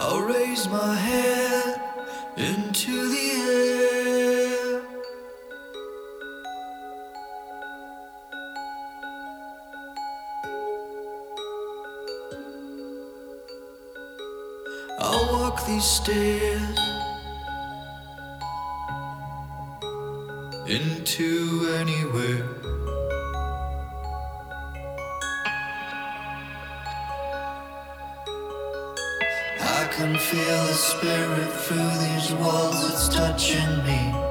I'll raise my hand into the air. I'll walk these stairs into anywhere. can feel the spirit through these walls, it's touching me.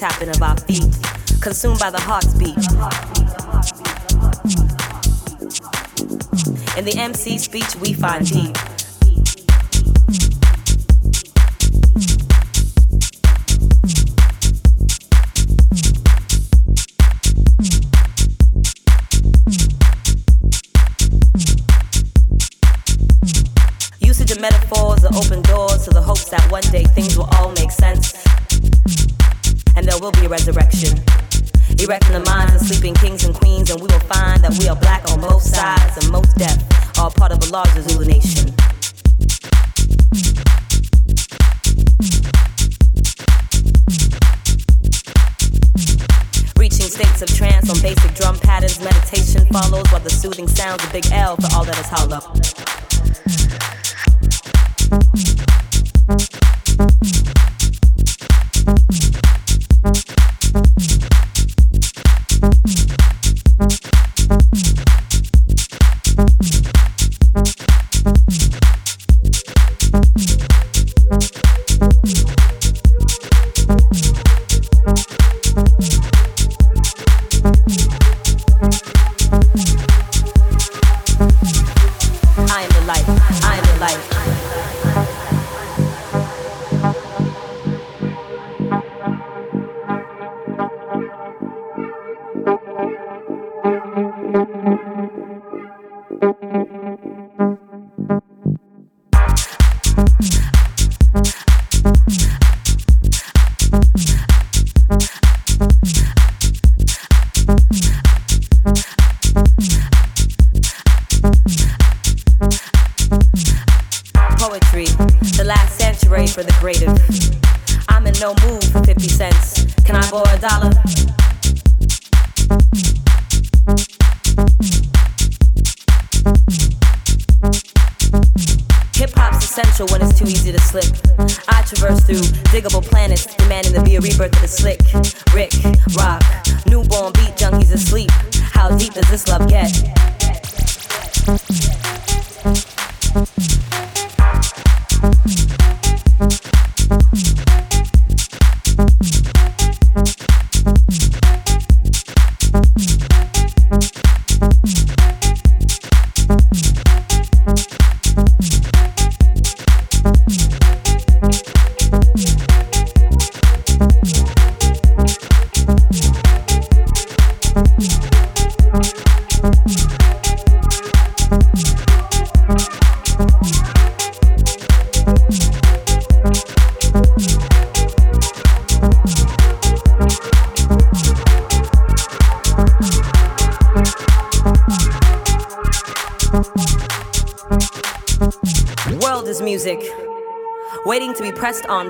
Tapping of our feet, consumed by the heart's beat. In the MC speech, we find deep. Erecting the minds of sleeping kings and queens, and we will find that we are black on both sides and Mos Def, all part of a larger Zulu nation. Reaching states of trance on basic drum patterns, meditation follows while the soothing sounds of Big L for all that is hollow.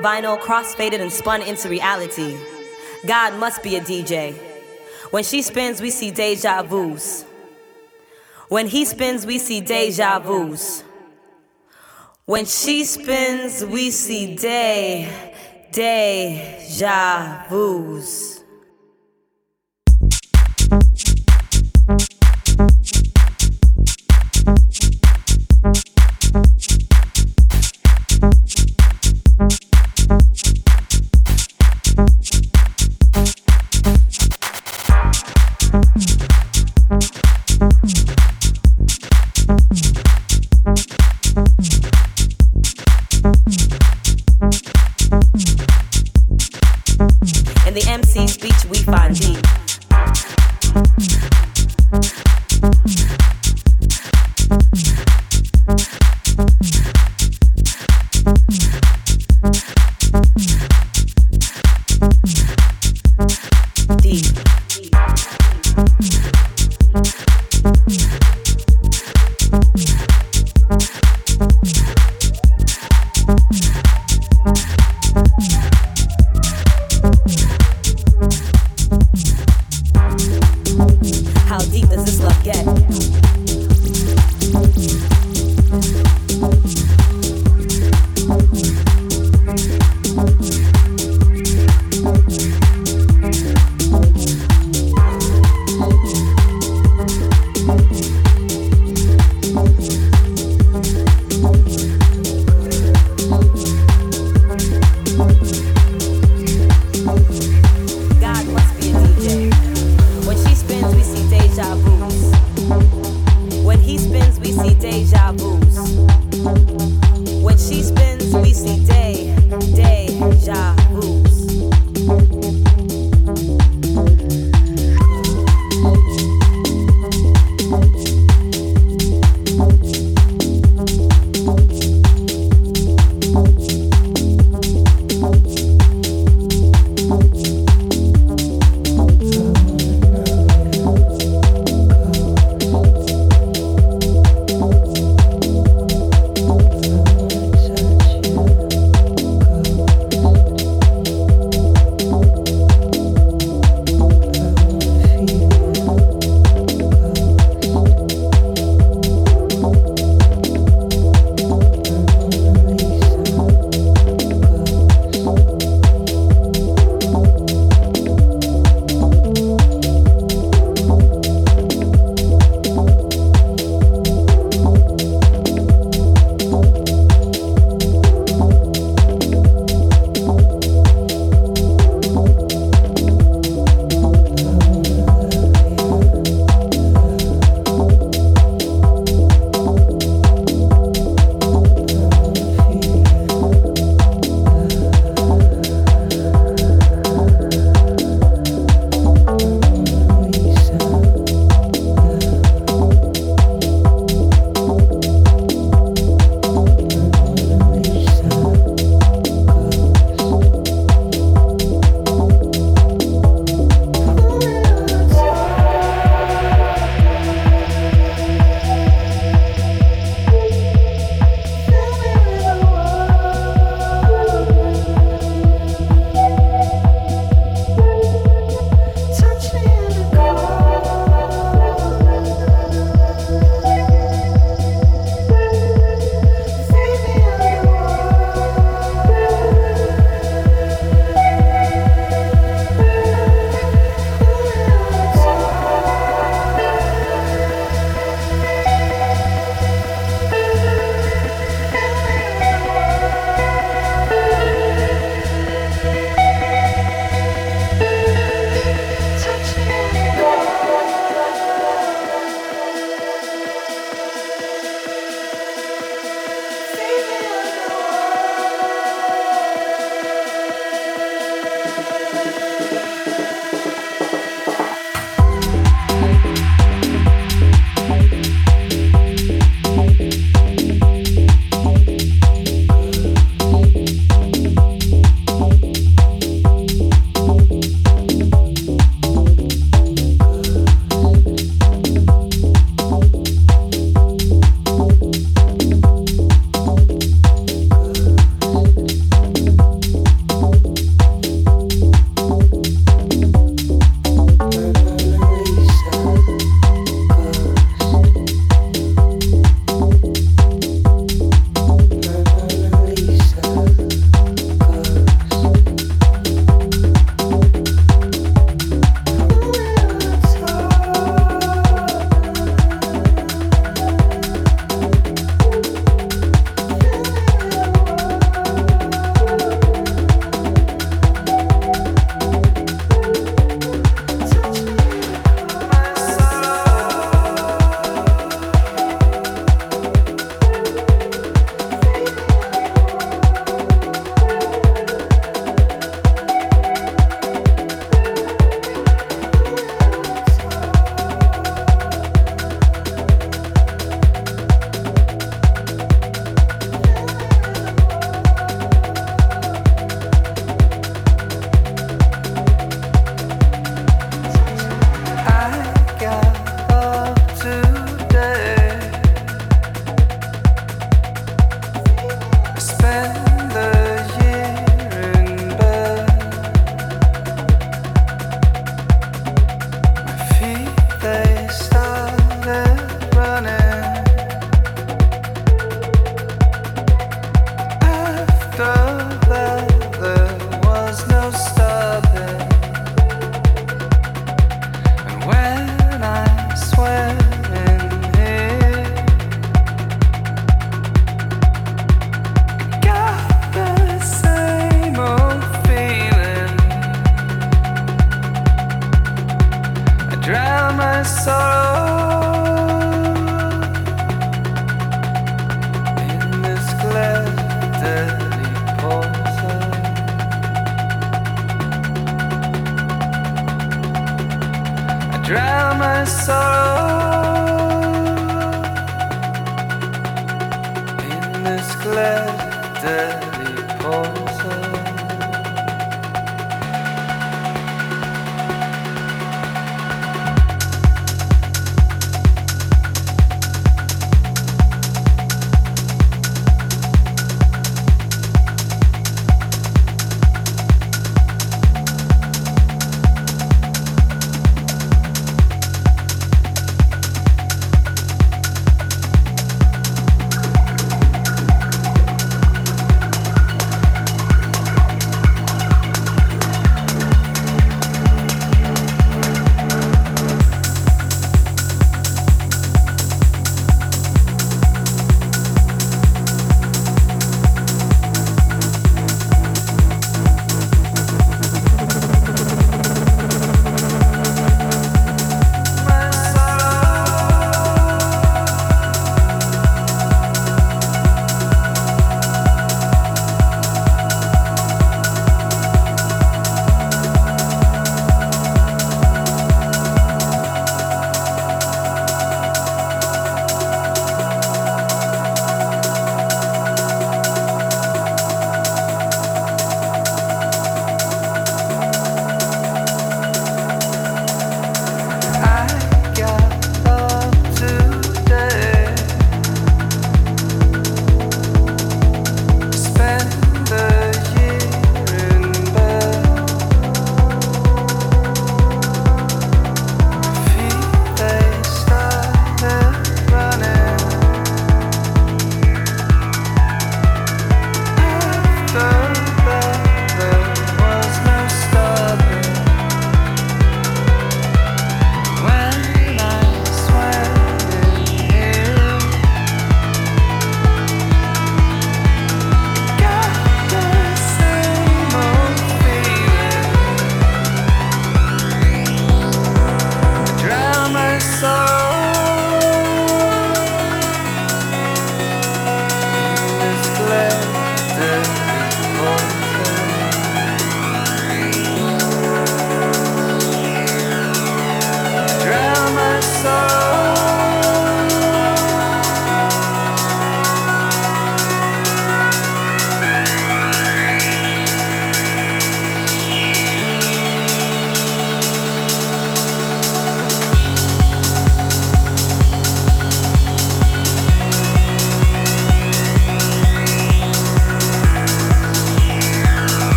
On vinyl, cross-faded and spun into reality. God must be a DJ. When she spins, we see deja vus. When he spins, we see deja vus. When she spins, we see day, deja vus.